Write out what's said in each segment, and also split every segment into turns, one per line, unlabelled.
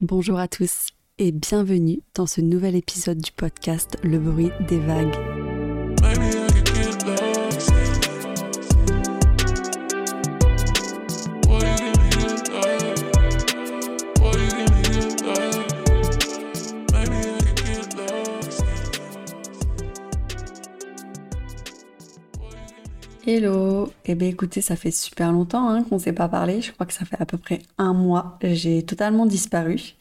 Bonjour à tous et bienvenue dans ce nouvel épisode du podcast Le bruit des vagues. Hello Eh bien écoutez, ça fait super longtemps hein, qu'on ne s'est pas parlé. Je crois que ça fait à peu près un mois. J'ai totalement disparu.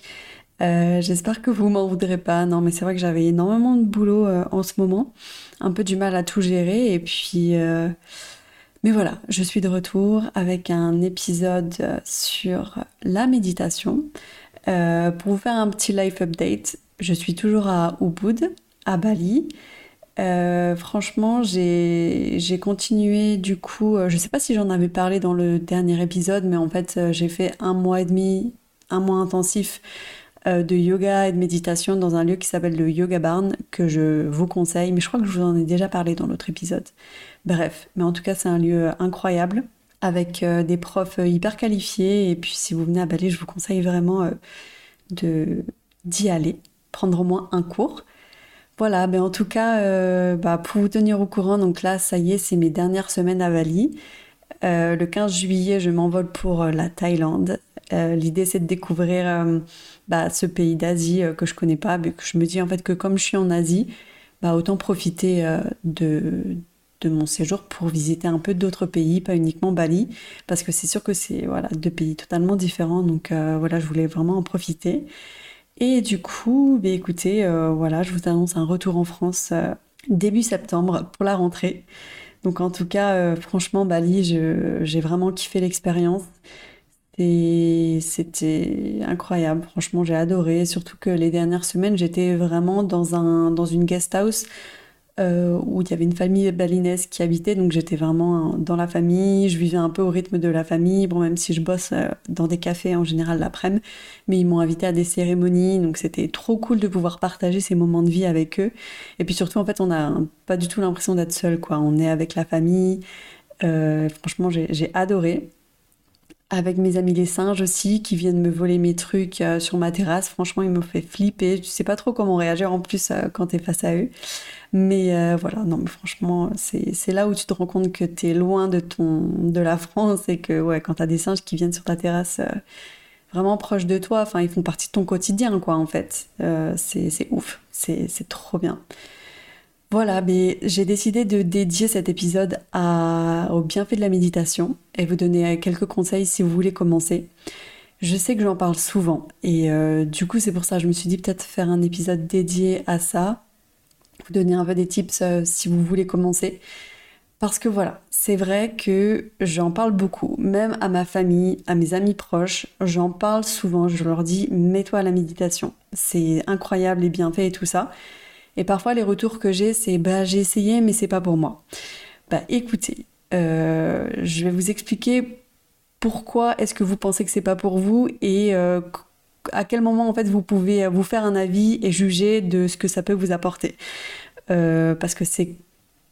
Euh, j'espère que vous m'en voudrez pas. Non, mais c'est vrai que j'avais énormément de boulot euh, en ce moment. Un peu du mal à tout gérer. Et puis... Euh, mais voilà, je suis de retour avec un épisode sur la méditation. pour vous faire un petit life update, je suis toujours à Ubud, à Bali. Euh, franchement, j'ai continué du coup, euh, je sais pas si j'en avais parlé dans le dernier épisode, mais en fait euh, j'ai fait un mois et demi, un mois intensif de yoga et de méditation dans un lieu qui s'appelle le Yoga Barn, que je vous conseille, mais je crois que je vous en ai déjà parlé dans l'autre épisode. Bref, mais en tout cas c'est un lieu incroyable, avec des profs hyper qualifiés, et puis si vous venez à Bali, je vous conseille vraiment d'y aller, prendre au moins un cours. Voilà, ben en tout cas, euh, bah, pour vous tenir au courant, donc là, ça y est, c'est mes dernières semaines à Bali. Euh, le 15 juillet, je m'envole pour euh, la Thaïlande. L'idée, c'est de découvrir bah, ce pays d'Asie que je connais pas, mais que je me dis en fait que comme je suis en Asie, bah, autant profiter de, de mon séjour pour visiter un peu d'autres pays, pas uniquement Bali, parce que c'est sûr que c'est voilà deux pays totalement différents, donc voilà, je voulais vraiment en profiter. Et du coup, bah, écoutez, euh, voilà, je vous annonce un retour en France euh, début septembre pour la rentrée. Donc en tout cas, euh, franchement, Bali, j'ai vraiment kiffé l'expérience. C'était incroyable, franchement, j'ai adoré. Surtout que les dernières semaines, j'étais vraiment dans, un, dans une guest house euh, où il y avait une famille balinaise qui habitait, donc j'étais vraiment dans la famille, je vivais un peu au rythme de la famille, bon même si je bosse euh, dans des cafés en général l'après-midi, mais ils m'ont invité à des cérémonies, donc c'était trop cool de pouvoir partager ces moments de vie avec eux. Et puis surtout en fait on n'a pas du tout l'impression d'être seul, quoi. On est avec la famille. Euh, franchement j'ai adoré avec mes amis les singes aussi qui viennent me voler mes trucs euh, sur ma terrasse. Franchement, ils me fait flipper. Je sais pas trop comment réagir en plus euh, quand tu es face à eux. Mais euh, voilà, non, mais franchement, c'est là où tu te rends compte que tu es loin de, ton, de la France et que ouais, quand tu as des singes qui viennent sur ta terrasse vraiment proches de toi, enfin, ils font partie de ton quotidien, quoi, en fait. c'est ouf, c'est trop bien. Voilà, mais j'ai décidé de dédier cet épisode au bienfait de la méditation et vous donner quelques conseils si vous voulez commencer. Je sais que j'en parle souvent et euh, du coup c'est pour ça que je me suis dit peut-être faire un épisode dédié à ça, vous donner un peu des tips euh, si vous voulez commencer. Parce que voilà, c'est vrai que j'en parle beaucoup, même à ma famille, à mes amis proches, j'en parle souvent, je leur dis mets-toi à la méditation. C'est incroyable les bienfaits et tout ça. Et parfois, les retours que j'ai, c'est bah, j'ai essayé, mais c'est pas pour moi. Bah, écoutez, euh, je vais vous expliquer pourquoi est-ce que vous pensez que c'est pas pour vous et euh, à quel moment en fait vous pouvez vous faire un avis et juger de ce que ça peut vous apporter. Euh, parce que c'est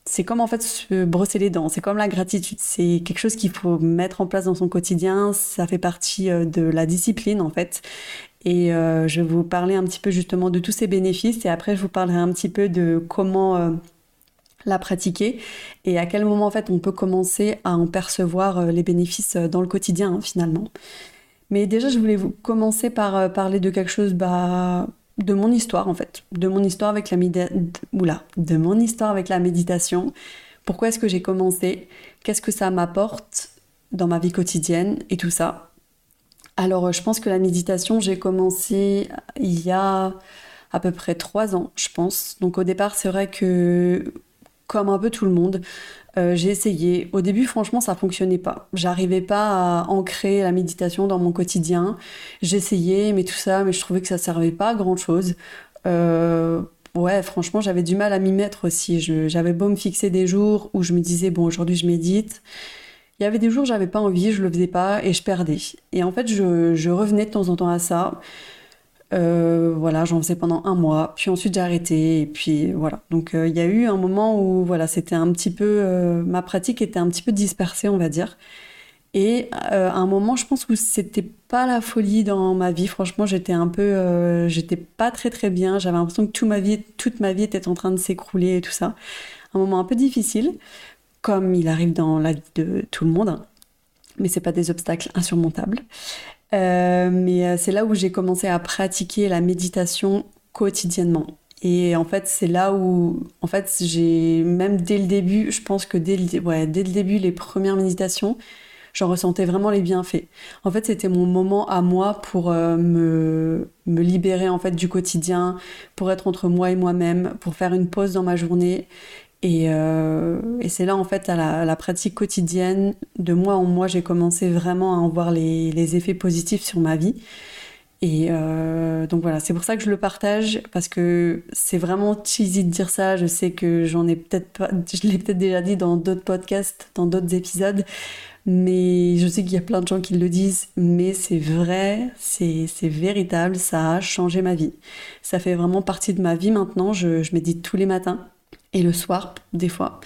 c'est comme en fait se brosser les dents, c'est comme la gratitude, c'est quelque chose qu'il faut mettre en place dans son quotidien, ça fait partie de la discipline en fait. Et euh, je vais vous parler un petit peu justement de tous ces bénéfices. Et après je vous parlerai un petit peu de comment euh, la pratiquer. Et à quel moment en fait on peut commencer à en percevoir euh, les bénéfices dans le quotidien hein, finalement. Mais déjà je voulais vous commencer par parler de quelque chose bah, de mon histoire en fait, de mon histoire avec la Oula, de mon histoire avec la méditation. Pourquoi est-ce que j'ai commencé? Qu'est-ce que ça m'apporte dans ma vie quotidienne et tout ça? Alors, euh, je pense que la méditation, j'ai commencé il y a à peu près trois ans, je pense. Donc, au départ, c'est vrai que, comme un peu tout le monde, euh, j'ai essayé. Au début, franchement, ça fonctionnait pas. J'arrivais pas à ancrer la méditation dans mon quotidien. J'essayais, mais tout ça, mais je trouvais que ça servait pas à grand chose. Euh, ouais, franchement, j'avais du mal à m'y mettre aussi. J'avais beau me fixer des jours où je me disais, bon, aujourd'hui, je médite. Il y avait des jours où j'avais pas envie, je le faisais pas et je perdais. Et en fait, je, revenais de temps en temps à ça. Euh, voilà, j'en faisais pendant un mois, puis ensuite j'ai arrêté, et puis voilà. Donc euh, il y a eu un moment où voilà, c'était un petit peu, euh, ma pratique était un petit peu dispersée, on va dire. Et à un moment, je pense que c'était pas la folie dans ma vie. Franchement, j'étais un peu, j'étais pas très très bien. J'avais l'impression que toute ma vie, toute ma vie était en train de s'écrouler et tout ça. Un moment un peu difficile, comme il arrive dans la vie de tout le monde. Mais c'est pas des obstacles insurmontables. Euh, mais c'est là où j'ai commencé à pratiquer la méditation quotidiennement. Et en fait, c'est là où, en fait, j'ai même dès le début, je pense que dès le, ouais, dès le début, les premières méditations, j'en ressentais vraiment les bienfaits. En fait, c'était mon moment à moi pour euh, me, me libérer en fait du quotidien, pour être entre moi et moi-même, pour faire une pause dans ma journée. Et, euh, et c'est là en fait à la, pratique quotidienne, de mois en mois, j'ai commencé vraiment à en voir les, effets positifs sur ma vie. Et euh, donc voilà, c'est pour ça que je le partage parce que c'est vraiment cheesy de dire ça. Je sais que j'en ai peut-être pas, je l'ai peut-être déjà dit dans d'autres podcasts, dans d'autres épisodes, mais je sais qu'il y a plein de gens qui le disent. Mais c'est vrai, c'est véritable, ça a changé ma vie. Ça fait vraiment partie de ma vie maintenant. Je, je médite tous les matins et le soir des fois,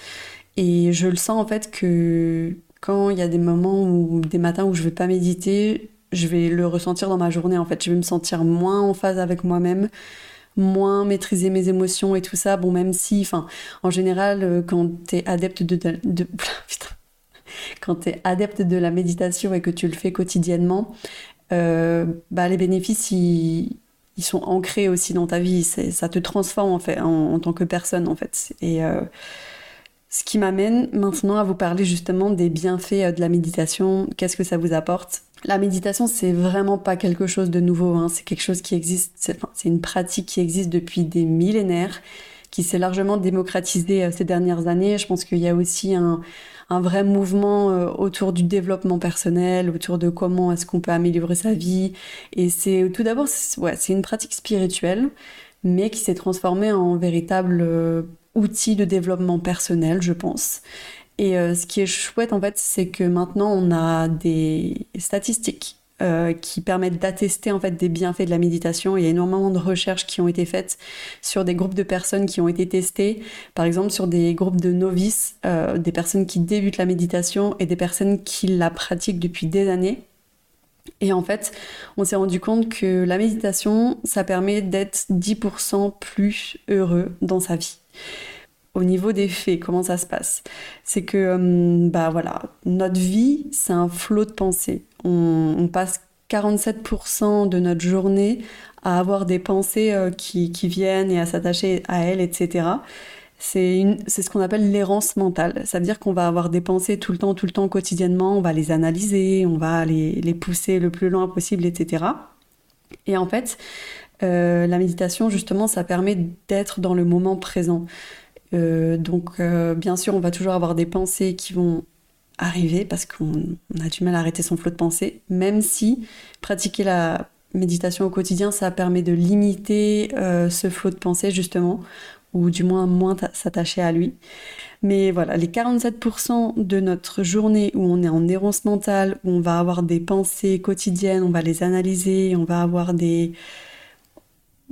et je le sens en fait que quand il y a des moments ou des matins où je vais pas méditer, je vais le ressentir dans ma journée en fait. Je vais me sentir moins en phase avec moi-même, moins maîtriser mes émotions et tout ça. Bon, même si, enfin, en général, euh, quand t'es adepte de, quand t'es adepte de la méditation et que tu le fais quotidiennement, euh, bah les bénéfices ils, ils, sont ancrés aussi dans ta vie. Ça te transforme en fait en, tant que personne en fait. Et euh, ce qui m'amène maintenant à vous parler justement des bienfaits euh, de la méditation. Qu'est-ce que ça vous apporte? La méditation, c'est vraiment pas quelque chose de nouveau. Hein. C'est quelque chose qui existe. C'est une pratique qui existe depuis des millénaires, qui s'est largement démocratisée euh, ces dernières années. Je pense qu'il y a aussi un, un vrai mouvement euh, autour du développement personnel, autour de comment est-ce qu'on peut améliorer sa vie. Et c'est tout d'abord, c'est une pratique spirituelle, mais qui s'est transformée en véritable euh, outil de développement personnel, je pense. Et euh, ce qui est chouette en fait, c'est que maintenant on a des statistiques euh, qui permettent d'attester en fait des bienfaits de la méditation. Il y a énormément de recherches qui ont été faites sur des groupes de personnes qui ont été testées, par exemple sur des groupes de novices, euh, des personnes qui débutent la méditation et des personnes qui la pratiquent depuis des années. Et en fait, on s'est rendu compte que la méditation, ça permet d'être 10% plus heureux dans sa vie au niveau des faits, comment ça se passe? C'est que, euh, bah voilà, notre vie, c'est un flot de pensées. On, passe 47% de notre journée à avoir des pensées euh, qui, viennent et à s'attacher à elles, etc. C'est ce qu'on appelle l'errance mentale. Ça veut dire qu'on va avoir des pensées tout le temps, tout le temps, quotidiennement, on va les analyser, on va les, pousser le plus loin possible, etc. Et en fait, euh, la méditation, justement, ça permet d'être dans le moment présent. Euh, donc, bien sûr, on va toujours avoir des pensées qui vont arriver parce qu'on a du mal à arrêter son flot de pensée, même si pratiquer la méditation au quotidien, ça permet de limiter euh, ce flot de pensée, justement, ou du moins moins s'attacher à lui. Mais voilà, les 47% de notre journée où on est en errance mentale, où on va avoir des pensées quotidiennes, on va les analyser, on va avoir des...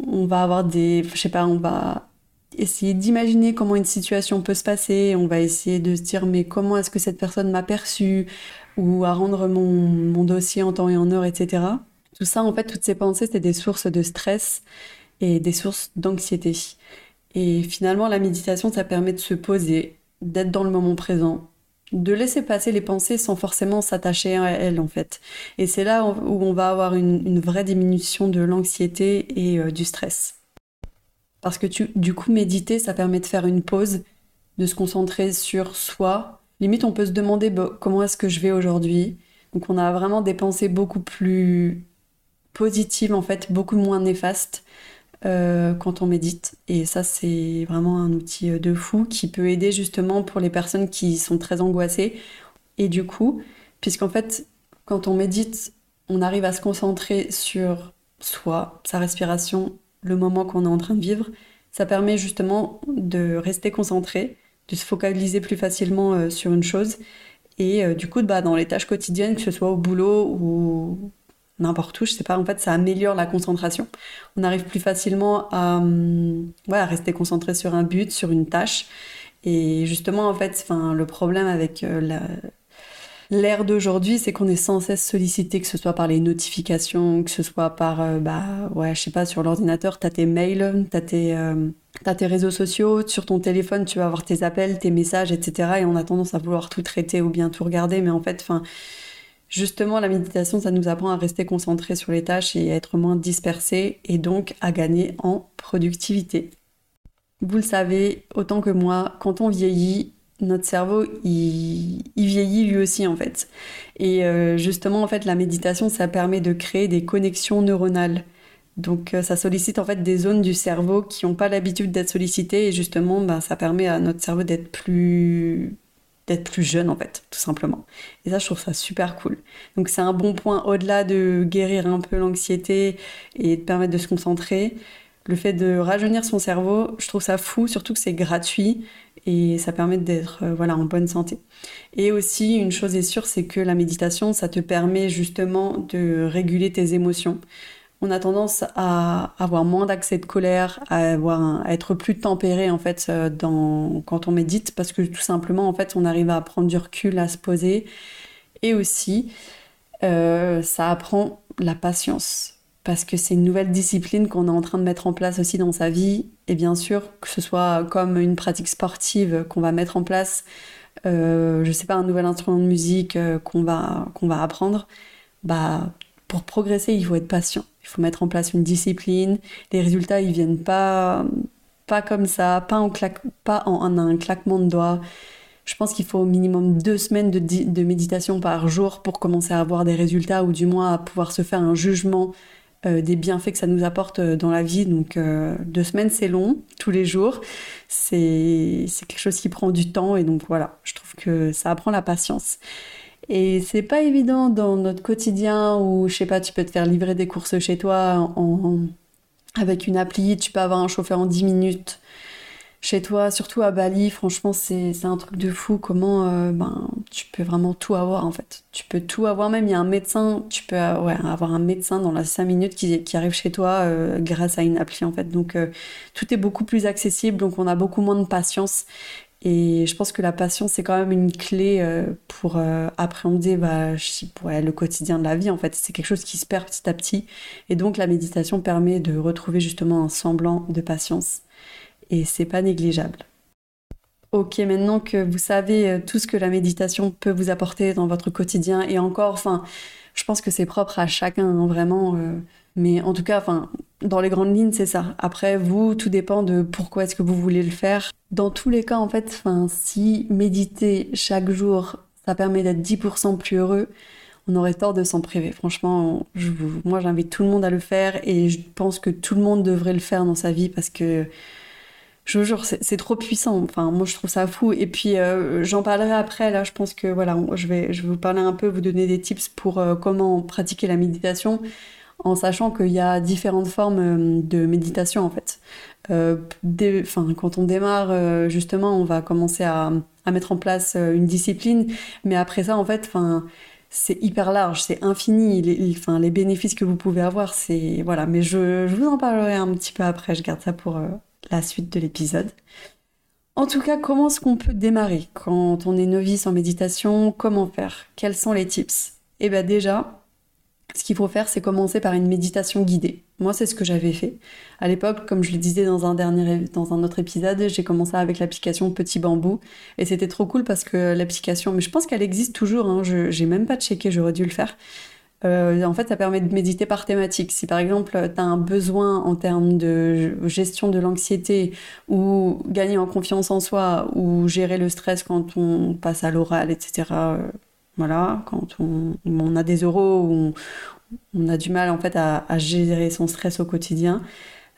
On va avoir des... Je sais pas, on va essayer d'imaginer comment une situation peut se passer, on va essayer de se dire mais comment est-ce que cette personne m'a perçu, ou à rendre mon, mon, dossier en temps et en heure, etc. Tout ça, en fait, toutes ces pensées, c'est des sources de stress et des sources d'anxiété. Et finalement, la méditation, ça permet de se poser, d'être dans le moment présent, de laisser passer les pensées sans forcément s'attacher à elles, en fait. Et c'est là où on va avoir une, vraie diminution de l'anxiété et euh, du stress. Parce que tu, du coup, méditer, ça permet de faire une pause, de se concentrer sur soi. Limite, on peut se demander bah, comment est-ce que je vais aujourd'hui? Donc, on a vraiment des pensées beaucoup plus positives, en fait, beaucoup moins néfastes euh, quand on médite. Et ça, c'est vraiment un outil euh, de fou qui peut aider justement pour les personnes qui sont très angoissées. Et du coup, puisqu'en fait, quand on médite, on arrive à se concentrer sur soi, sa respiration le moment qu'on est en train de vivre. Ça permet justement de rester concentré, de se focaliser plus facilement euh, sur une chose. Et euh, du coup, bah, dans les tâches quotidiennes, que ce soit au boulot ou n'importe où, je sais pas, en fait, ça améliore la concentration. On arrive plus facilement à, hum, à rester concentré sur un but, sur une tâche. Et justement, en fait, le problème avec euh, la, l'ère d'aujourd'hui, c'est qu'on est sans cesse sollicité, que ce soit par les notifications, que ce soit par, euh, bah, ouais, je sais pas, sur l'ordinateur, t'as tes mails, t'as tes, euh, as tes réseaux sociaux, sur ton téléphone, tu vas avoir tes appels, tes messages, etc. Et on a tendance à vouloir tout traiter ou bien tout regarder, mais en fait, enfin, justement, la méditation, ça nous apprend à rester concentré sur les tâches et à être moins dispersé, et donc à gagner en productivité. Vous le savez, autant que moi, quand on vieillit, notre cerveau, il, vieillit lui aussi en fait. Et euh, justement, en fait, la méditation, ça permet de créer des connexions neuronales. Donc, euh, ça sollicite en fait des zones du cerveau qui n'ont pas l'habitude d'être sollicitées et justement, bah, ça permet à notre cerveau d'être plus d'être plus jeune en fait, tout simplement. Et ça, je trouve ça super cool. Donc, c'est un bon point au-delà de guérir un peu l'anxiété et de permettre de se concentrer. Le fait de rajeunir son cerveau, je trouve ça fou, surtout que c'est gratuit et ça permet d'être euh, voilà en bonne santé. Et aussi une chose est sûre, c'est que la méditation, ça te permet justement de réguler tes émotions. On a tendance à avoir moins d'accès de colère, à, avoir à être plus tempéré en fait euh, quand on médite, parce que tout simplement en fait on arrive à prendre du recul, à se poser, et aussi euh, ça apprend la patience parce que c'est une nouvelle discipline qu'on est en train de mettre en place aussi dans sa vie. Et bien sûr, que ce soit comme une pratique sportive qu'on va mettre en place, euh, je sais pas, un nouvel instrument de musique euh, qu'on va, qu'on va apprendre, bah, pour progresser, il faut être patient. Il faut mettre en place une discipline. Les résultats, ils viennent pas, pas comme ça, pas en, pas en, un claquement de doigts. Je pense qu'il faut au minimum deux semaines de, de méditation par jour pour commencer à avoir des résultats ou du moins à pouvoir se faire un jugement euh, des bienfaits que ça nous apporte euh, dans la vie. Donc euh, deux semaines, c'est long, tous les jours. C'est quelque chose qui prend du temps et donc voilà, je trouve que ça apprend la patience. Et c'est pas évident dans notre quotidien où, je sais pas, tu peux te faire livrer des courses chez toi en, avec une appli, tu peux avoir un chauffeur en 10 minutes chez toi, surtout à Bali, franchement, c'est un truc de fou. Comment euh, ben, tu peux vraiment tout avoir en fait. Tu peux tout avoir, même il y a un médecin, tu peux euh, avoir un médecin dans les 5 minutes qui, arrive chez toi euh, grâce à une appli en fait. Donc tout est beaucoup plus accessible, donc on a beaucoup moins de patience. Et je pense que la patience, c'est quand même une clé pour appréhender bah, le quotidien de la vie. En fait, c'est quelque chose qui se perd petit à petit. Et donc, la méditation permet de retrouver justement un semblant de patience et c'est pas négligeable. Ok, maintenant que vous savez euh, tout ce que la méditation peut vous apporter dans votre quotidien et encore, enfin, je pense que c'est propre à chacun, hein, vraiment. Euh, mais en tout cas, enfin, dans les grandes lignes, c'est ça. Après, vous, tout dépend de pourquoi est-ce que vous voulez le faire. Dans tous les cas, en fait, enfin, si méditer chaque jour, ça permet d'être 10% plus heureux, on aurait tort de s'en priver. Franchement, moi, j'invite tout le monde à le faire et je pense que tout le monde devrait le faire dans sa vie parce que je vous jure, c'est trop puissant. Enfin, moi, je trouve ça fou. Et puis, euh, j'en parlerai après. Là, je pense que voilà, je vais, je vous parler un peu, vous donner des tips pour euh, comment pratiquer la méditation, en sachant qu'il y a différentes formes euh, de méditation en fait. enfin, quand on démarre, justement, on va commencer à, mettre en place une discipline, mais après ça, en fait, enfin c'est hyper large, c'est infini. Les, les bénéfices que vous pouvez avoir, c'est voilà. Mais je, je, vous en parlerai un petit peu après. Je garde ça pour la suite de l'épisode. En tout cas, comment est-ce qu'on peut démarrer quand on est novice en méditation? Comment faire? Quels sont les tips? Eh bien déjà, ce qu'il faut faire, c'est commencer par une méditation guidée. Moi, c'est ce que j'avais fait. À l'époque, comme je le disais dans un, autre épisode, j'ai commencé avec l'application Petit Bambou. Et c'était trop cool parce que l'application, mais je pense qu'elle existe toujours, hein, je n'ai même pas checké, j'aurais dû le faire. Euh, en fait, ça permet de méditer par thématique. Si par exemple, tu as un besoin en termes de gestion de l'anxiété ou gagner en confiance en soi ou gérer le stress quand on passe à l'oral, etc. Euh, voilà, quand on, a des euros ou on, a du mal en fait à, gérer son stress au quotidien,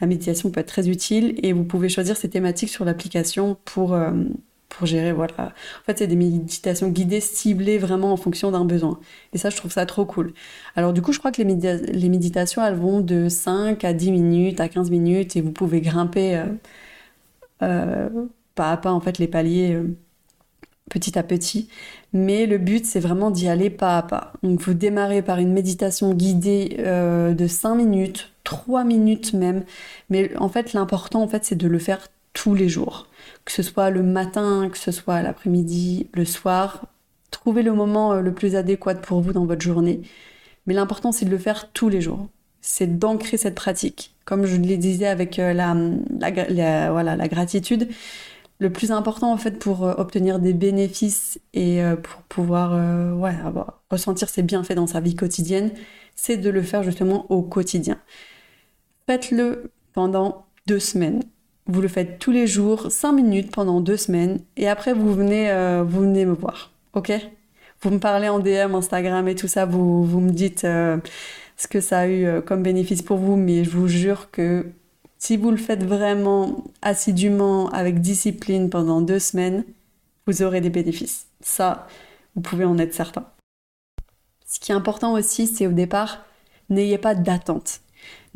la méditation peut être très utile et vous pouvez choisir ces thématiques sur l'application pour, euh, pour gérer, voilà. En fait, c'est des méditations guidées, ciblées vraiment en fonction d'un besoin. Et ça, je trouve ça trop cool. Alors du coup, je crois que les, méditations, elles vont de 5 à 10 minutes, à 15 minutes, et vous pouvez grimper euh, euh, pas à pas, en fait, les paliers euh, petit à petit. Mais le but, c'est vraiment d'y aller pas à pas. Donc vous démarrez par une méditation guidée de 5 minutes, 3 minutes même. Mais en fait, l'important, en fait, c'est de le faire tous les jours que ce soit le matin, que ce soit l'après-midi, le soir, Trouvez le moment le plus adéquat pour vous dans votre journée. Mais l'important, c'est de le faire tous les jours. C'est d'ancrer cette pratique. Comme je le disais avec la, la, voilà, la gratitude, le plus important en fait pour obtenir des bénéfices et pour pouvoir ressentir ses bienfaits dans sa vie quotidienne, c'est de le faire justement au quotidien. Faites-le pendant deux semaines. Vous le faites tous les jours, cinq minutes pendant deux semaines, et après vous venez, euh, vous venez me voir, ok? Vous me parlez en DM, Instagram et tout ça, vous, me dites euh, ce que ça a eu euh, comme bénéfice pour vous, mais je vous jure que si vous le faites vraiment assidûment, avec discipline pendant deux semaines, vous aurez des bénéfices. Ça, vous pouvez en être certain. Ce qui est important aussi, c'est au départ, n'ayez pas d'attente.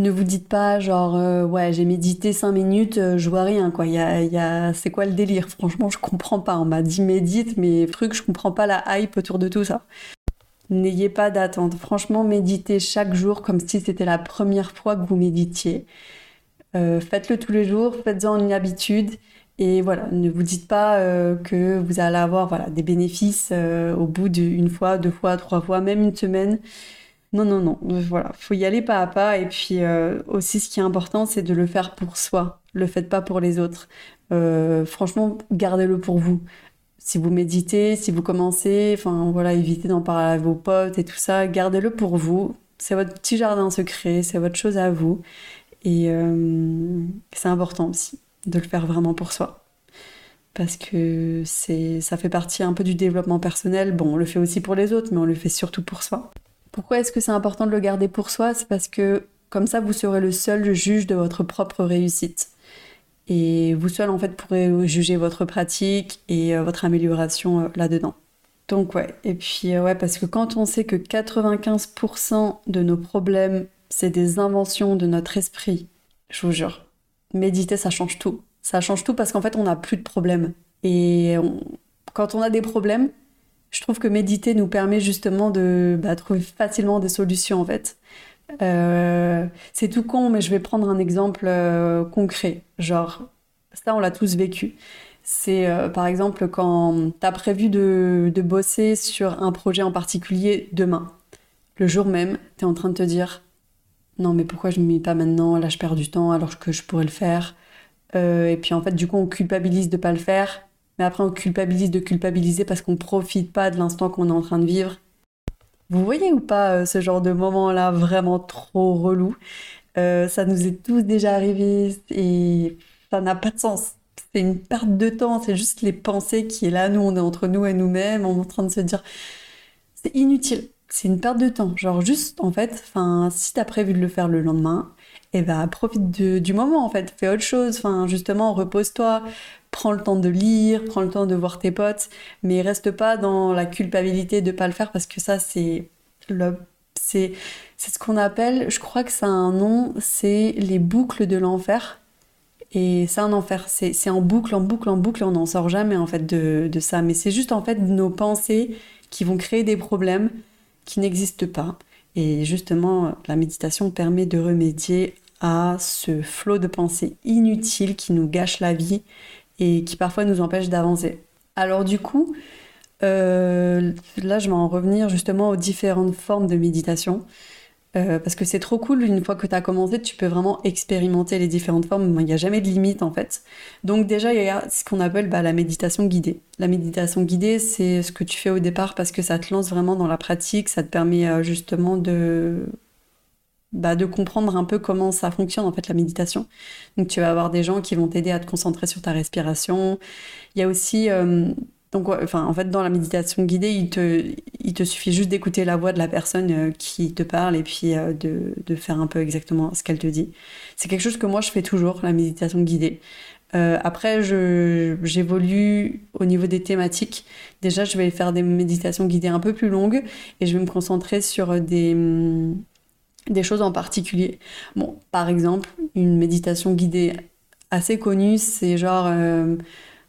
Ne vous dites pas genre euh, ouais j'ai médité 5 minutes, euh, je vois rien quoi. Y y a... C'est quoi le délire? Franchement je comprends pas. On m'a dit médite mais truc je comprends pas la hype autour de tout ça. N'ayez pas d'attente. Franchement méditez chaque jour comme si c'était la première fois que vous méditiez. Euh, faites-le tous les jours, faites-en une habitude et voilà, ne vous dites pas que vous allez avoir voilà, des bénéfices au bout d'une fois, deux fois, trois fois, même une semaine. Non, non, non. Voilà, faut y aller pas à pas. Et puis euh, aussi, ce qui est important, c'est de le faire pour soi. Le faites pas pour les autres. franchement, gardez-le pour vous. Si vous méditez, si vous commencez, enfin voilà, évitez d'en parler à vos potes et tout ça. Gardez-le pour vous. C'est votre petit jardin secret, c'est votre chose à vous. Et c'est important aussi de le faire vraiment pour soi. Parce que ça fait partie un peu du développement personnel. Bon, on le fait aussi pour les autres, mais on le fait surtout pour soi. Pourquoi est-ce que c'est important de le garder pour soi? C'est parce que comme ça, vous serez le seul juge de votre propre réussite. Et vous seul, en fait, pourrez juger votre pratique et euh, votre amélioration euh, là-dedans. Donc ouais, et puis euh, ouais, parce que quand on sait que 95% de nos problèmes, c'est des inventions de notre esprit, je vous jure, méditer, ça change tout. Ça change tout parce qu'en fait, on n'a plus de problèmes. Et quand on a des problèmes, je trouve que méditer nous permet justement de bah, trouver facilement des solutions en fait. Euh, c'est tout con, mais je vais prendre un exemple euh, concret. Genre, ça, on l'a tous vécu. C'est euh, par exemple quand tu as prévu de, bosser sur un projet en particulier demain. Le jour même, tu es en train de te dire non mais pourquoi je ne mets pas maintenant, là je perds du temps alors que je pourrais le faire. Et puis en fait du coup on culpabilise de pas le faire, mais après on culpabilise de culpabiliser parce qu'on profite pas de l'instant qu'on est en train de vivre. Vous voyez ou pas euh, ce genre de moment là vraiment trop relou? Euh, Ça nous est tous déjà arrivé et ça n'a pas de sens. C'est une perte de temps, c'est juste les pensées qui est là, nous on est entre nous et nous-mêmes, on est en train de se dire c'est inutile c'est une perte de temps. Genre juste, en fait, enfin, si t'as prévu de le faire le lendemain, eh ben, profite du moment, en fait. Fais autre chose. Enfin, justement, repose-toi. Prends le temps de lire, prends le temps de voir tes potes, mais reste pas dans la culpabilité de pas le faire parce que ça, c'est le, c'est, c'est ce qu'on appelle, je crois que ça a un nom, c'est les boucles de l'enfer. Et c'est un enfer, c'est, en boucle, en boucle, en boucle, on n'en sort jamais en fait de, de ça. Mais c'est juste en fait nos pensées qui vont créer des problèmes qui n'existe pas. Et justement, la méditation permet de remédier à ce flot de pensées inutiles qui nous gâche la vie et qui parfois nous empêche d'avancer. Alors du coup, euh, là je vais en revenir justement aux différentes formes de méditation. Euh, parce que c'est trop cool, une fois que tu as commencé, tu peux vraiment expérimenter les différentes formes, il n'y a jamais de limite en fait. Donc déjà, il y a ce qu'on appelle bah, la méditation guidée. La méditation guidée, c'est ce que tu fais au départ parce que ça te lance vraiment dans la pratique, ça te permet euh, justement de... Bah, de comprendre un peu comment ça fonctionne en fait la méditation. Donc tu vas avoir des gens qui vont t'aider à te concentrer sur ta respiration. Il y a aussi euh, donc, enfin, en fait, dans la méditation guidée, il te, il te suffit juste d'écouter la voix de la personne euh, qui te parle et puis euh, de, de, faire un peu exactement ce qu'elle te dit. C'est quelque chose que moi, je fais toujours, la méditation guidée. Après, j'évolue au niveau des thématiques. Déjà, je vais faire des méditations guidées un peu plus longues et je vais me concentrer sur des, des choses en particulier. Bon, par exemple, une méditation guidée assez connue, c'est genre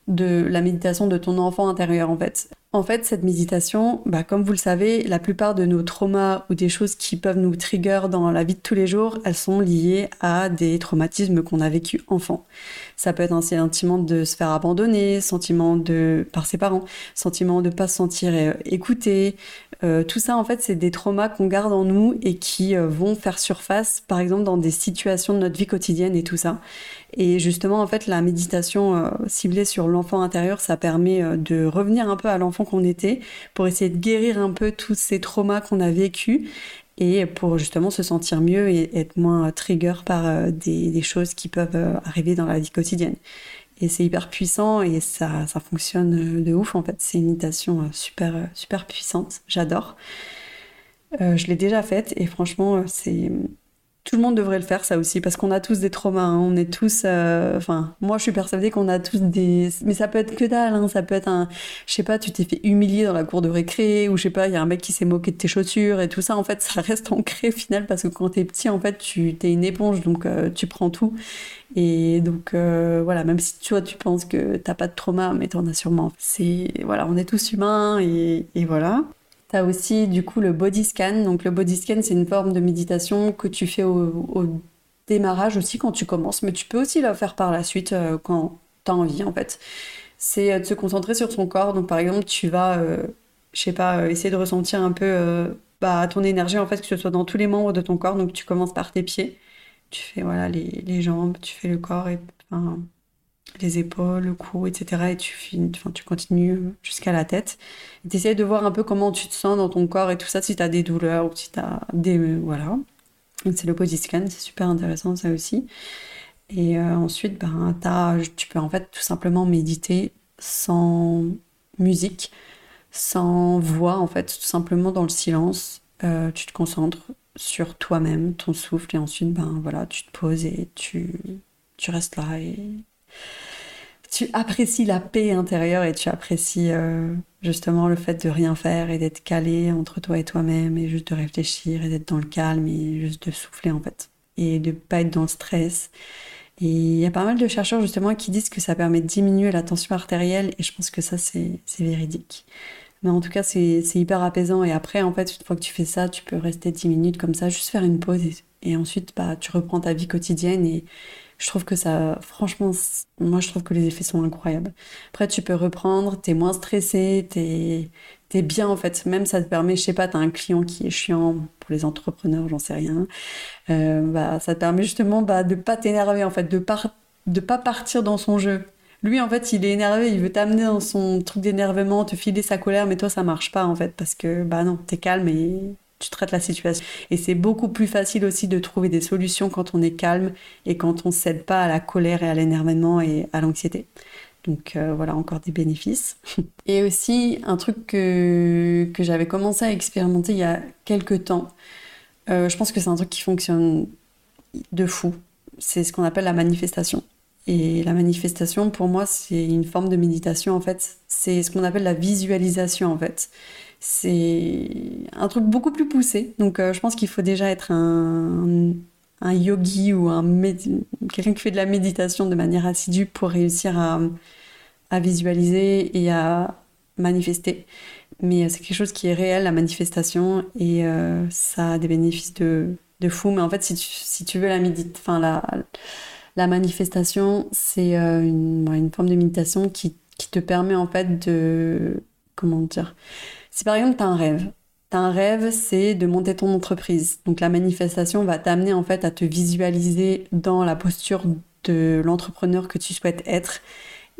de la méditation de ton enfant intérieur en fait. En fait, cette méditation, bah, comme vous le savez, la plupart de nos traumas ou des choses qui peuvent nous trigger dans la vie de tous les jours, elles sont liées à des traumatismes qu'on a vécu enfant. Ça peut être un sentiment de se faire abandonner, sentiment de par ses parents, sentiment de pas se sentir euh, écouté. Euh, tout ça, en fait, c'est des traumas qu'on garde en nous et qui euh, vont faire surface, par exemple, dans des situations de notre vie quotidienne et tout ça. Et justement, en fait, la méditation ciblée sur l'enfant intérieur, ça permet de revenir un peu à l'enfant qu'on était pour essayer de guérir un peu tous ces traumas qu'on a vécus et pour justement se sentir mieux et être moins trigger par euh, des, choses qui peuvent arriver dans la vie quotidienne. Et c'est hyper puissant et ça, ça fonctionne de ouf en fait. C'est une méditation super, super puissante. J'adore. je l'ai déjà faite et franchement, c'est tout le monde devrait le faire, ça aussi, parce qu'on a tous des traumas. Hein. On est tous. Euh, enfin, moi, je suis persuadée qu'on a tous des. Mais ça peut être que dalle. Hein. Ça peut être un. Je sais pas, tu t'es fait humilier dans la cour de récré, ou je sais pas, il y a un mec qui s'est moqué de tes chaussures et tout ça. En fait, ça reste ancré au final, parce que quand t'es petit, en fait, tu t'es une éponge, donc euh, tu prends tout. Et donc, euh, voilà, même si toi, tu penses que t'as pas de trauma, mais t'en as sûrement. C'est. Voilà, on est tous humains, et, et voilà. Tu as aussi du coup le body scan. Donc le body scan, c'est une forme de méditation que tu fais au, démarrage aussi quand tu commences, mais tu peux aussi la faire par la suite euh, quand tu as envie en fait. C'est euh, de se concentrer sur ton corps. Donc par exemple, tu vas, euh, je sais pas, essayer de ressentir un peu bah, ton énergie en fait, que ce soit dans tous les membres de ton corps. Donc tu commences par tes pieds, tu fais voilà les, jambes, tu fais le corps et les épaules, le cou, etc. Et tu, enfin, tu continues jusqu'à la tête. Tu essaies de voir un peu comment tu te sens dans ton corps et tout ça, si tu as des douleurs ou si tu as des... Voilà. C'est le body scan, c'est super intéressant ça aussi. Et euh, ensuite, ben, tu peux en fait tout simplement méditer sans musique, sans voix, en fait, tout simplement dans le silence. Euh, tu te concentres sur toi-même, ton souffle, et ensuite, ben voilà, tu te poses et tu, tu restes là et tu apprécies la paix intérieure et tu apprécies euh, justement le fait de rien faire et d'être calé entre toi et toi-même et juste de réfléchir et d'être dans le calme et juste de souffler en fait et de pas être dans le stress. Et il y a pas mal de chercheurs justement qui disent que ça permet de diminuer la tension artérielle et je pense que ça c'est véridique. Mais en tout cas c'est hyper apaisant et après en fait une fois que tu fais ça tu peux rester 10 minutes comme ça, juste faire une pause et, ensuite bah, tu reprends ta vie quotidienne et je trouve que ça, franchement, moi je trouve que les effets sont incroyables. Après, tu peux reprendre, t'es moins stressé, t'es es bien en fait. Même ça te permet, je sais pas, t'as un client qui est chiant pour les entrepreneurs, j'en sais rien. Euh, bah, ça te permet justement bah, de pas t'énerver en fait, de, par de pas partir dans son jeu. Lui, en fait, il est énervé, il veut t'amener dans son truc d'énervement, te filer sa colère, mais toi, ça marche pas, en fait, parce que, bah non, t'es calme et tu traites la situation. Et c'est beaucoup plus facile aussi de trouver des solutions quand on est calme et quand on ne cède pas à la colère et à l'énervement et à l'anxiété. Donc euh, voilà, encore des bénéfices. Et aussi, un truc que, que j'avais commencé à expérimenter il y a quelques temps, euh, je pense que c'est un truc qui fonctionne de fou. C'est ce qu'on appelle la manifestation. Et la manifestation, pour moi, c'est une forme de méditation, en fait. C'est ce qu'on appelle la visualisation, en fait c'est un truc beaucoup plus poussé. Donc euh, je pense qu'il faut déjà être un, un yogi ou un quelqu'un qui fait de la méditation de manière assidue pour réussir à, à visualiser et à manifester. Mais euh, c'est quelque chose qui est réel, la manifestation, et euh, ça a des bénéfices de, de fou. Mais en fait, si tu, si tu veux la, enfin, la, la manifestation, c'est une, une, forme de méditation qui, qui te permet en fait de... Comment dire si par exemple tu as un rêve, un rêve, c'est de monter ton entreprise. Donc la manifestation va t'amener en fait à te visualiser dans la posture de l'entrepreneur que tu souhaites être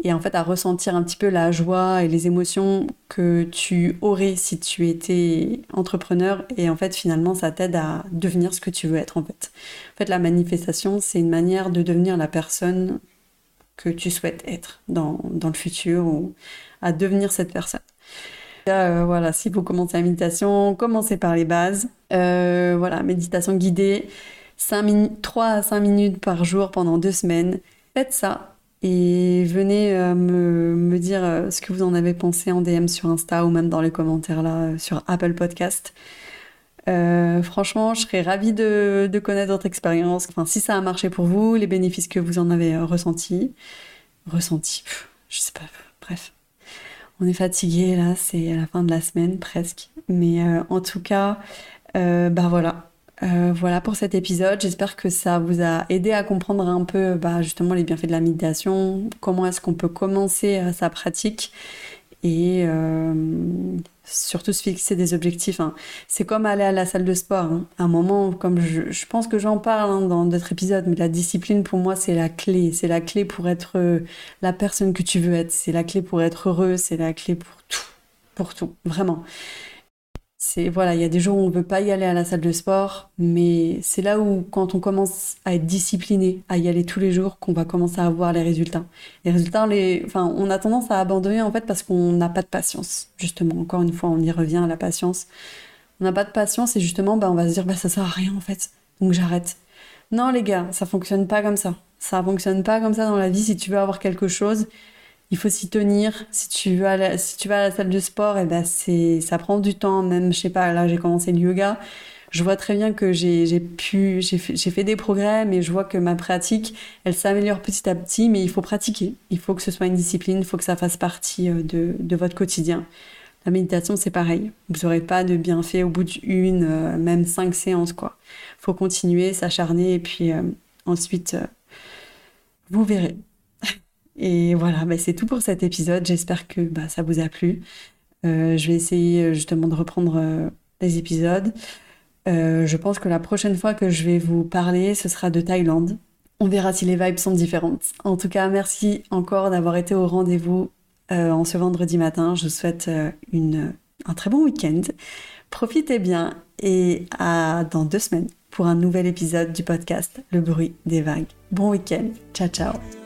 et en fait à ressentir un petit peu la joie et les émotions que tu aurais si tu étais entrepreneur et en fait finalement ça t'aide à devenir ce que tu veux être en fait. En fait la manifestation c'est une manière de devenir la personne que tu souhaites être dans le futur ou à devenir cette personne. Euh, voilà, si vous commencez la méditation, commencez par les bases. Euh, voilà, méditation guidée, 5 3 à 5 minutes par jour pendant deux semaines. Faites ça et venez euh, me, dire ce que vous en avez pensé en DM sur Insta ou même dans les commentaires là sur Apple Podcast. franchement, je serais ravie de, connaître votre expérience. Enfin, si ça a marché pour vous, les bénéfices que vous en avez ressentis. Ressentis, je sais pas, bref. On est fatigué là, c'est la fin de la semaine presque. Mais en tout cas, bah voilà, euh, voilà pour cet épisode. J'espère que ça vous a aidé à comprendre un peu bah, justement les bienfaits de la méditation, comment est-ce qu'on peut commencer euh, sa pratique et euh, surtout se fixer des objectifs. Hein. C'est comme aller à la salle de sport. Hein. À un moment, comme je, pense que j'en parle hein, dans d'autres épisodes, mais la discipline pour moi c'est la clé. C'est la clé pour être la personne que tu veux être. C'est la clé pour être heureux. C'est la clé pour tout. Pour tout. Vraiment c'est voilà, il y a des jours où on veut pas y aller à la salle de sport, mais c'est là où quand on commence à être discipliné, à y aller tous les jours, qu'on va commencer à voir les résultats. Les résultats, les, enfin, on a tendance à abandonner en fait parce qu'on n'a pas de patience. Justement, encore une fois, on y revient à la patience. On n'a pas de patience et justement, bah, on va se dire bah ça sert à rien en fait, donc j'arrête. Non les gars, ça fonctionne pas comme ça. Ça fonctionne pas comme ça dans la vie. Si tu veux avoir quelque chose, il faut s'y tenir. Si tu vas à la, si tu vas à la salle de sport, et eh ben c'est, ça prend du temps. Même, je sais pas, là j'ai commencé le yoga. Je vois très bien que j'ai, pu, j'ai fait, fait des progrès, mais je vois que ma pratique, elle s'améliore petit à petit. Mais il faut pratiquer. Il faut que ce soit une discipline. Il faut que ça fasse partie euh, de, de votre quotidien. La méditation, c'est pareil. Vous n'aurez pas de bienfait au bout d'une, euh, même cinq séances, quoi. Faut continuer, s'acharner, et puis euh, ensuite, vous verrez. Et voilà, bah, c'est tout pour cet épisode. J'espère que bah, ça vous a plu. Euh, je vais essayer euh, justement de reprendre euh, les épisodes. je pense que la prochaine fois que je vais vous parler, ce sera de Thaïlande. On verra si les vibes sont différentes. En tout cas, merci encore d'avoir été au rendez-vous en ce vendredi matin. Je vous souhaite une, un très bon week-end. Profitez bien et à dans deux semaines pour un nouvel épisode du podcast Le bruit des vagues. Bon week-end. Ciao ciao.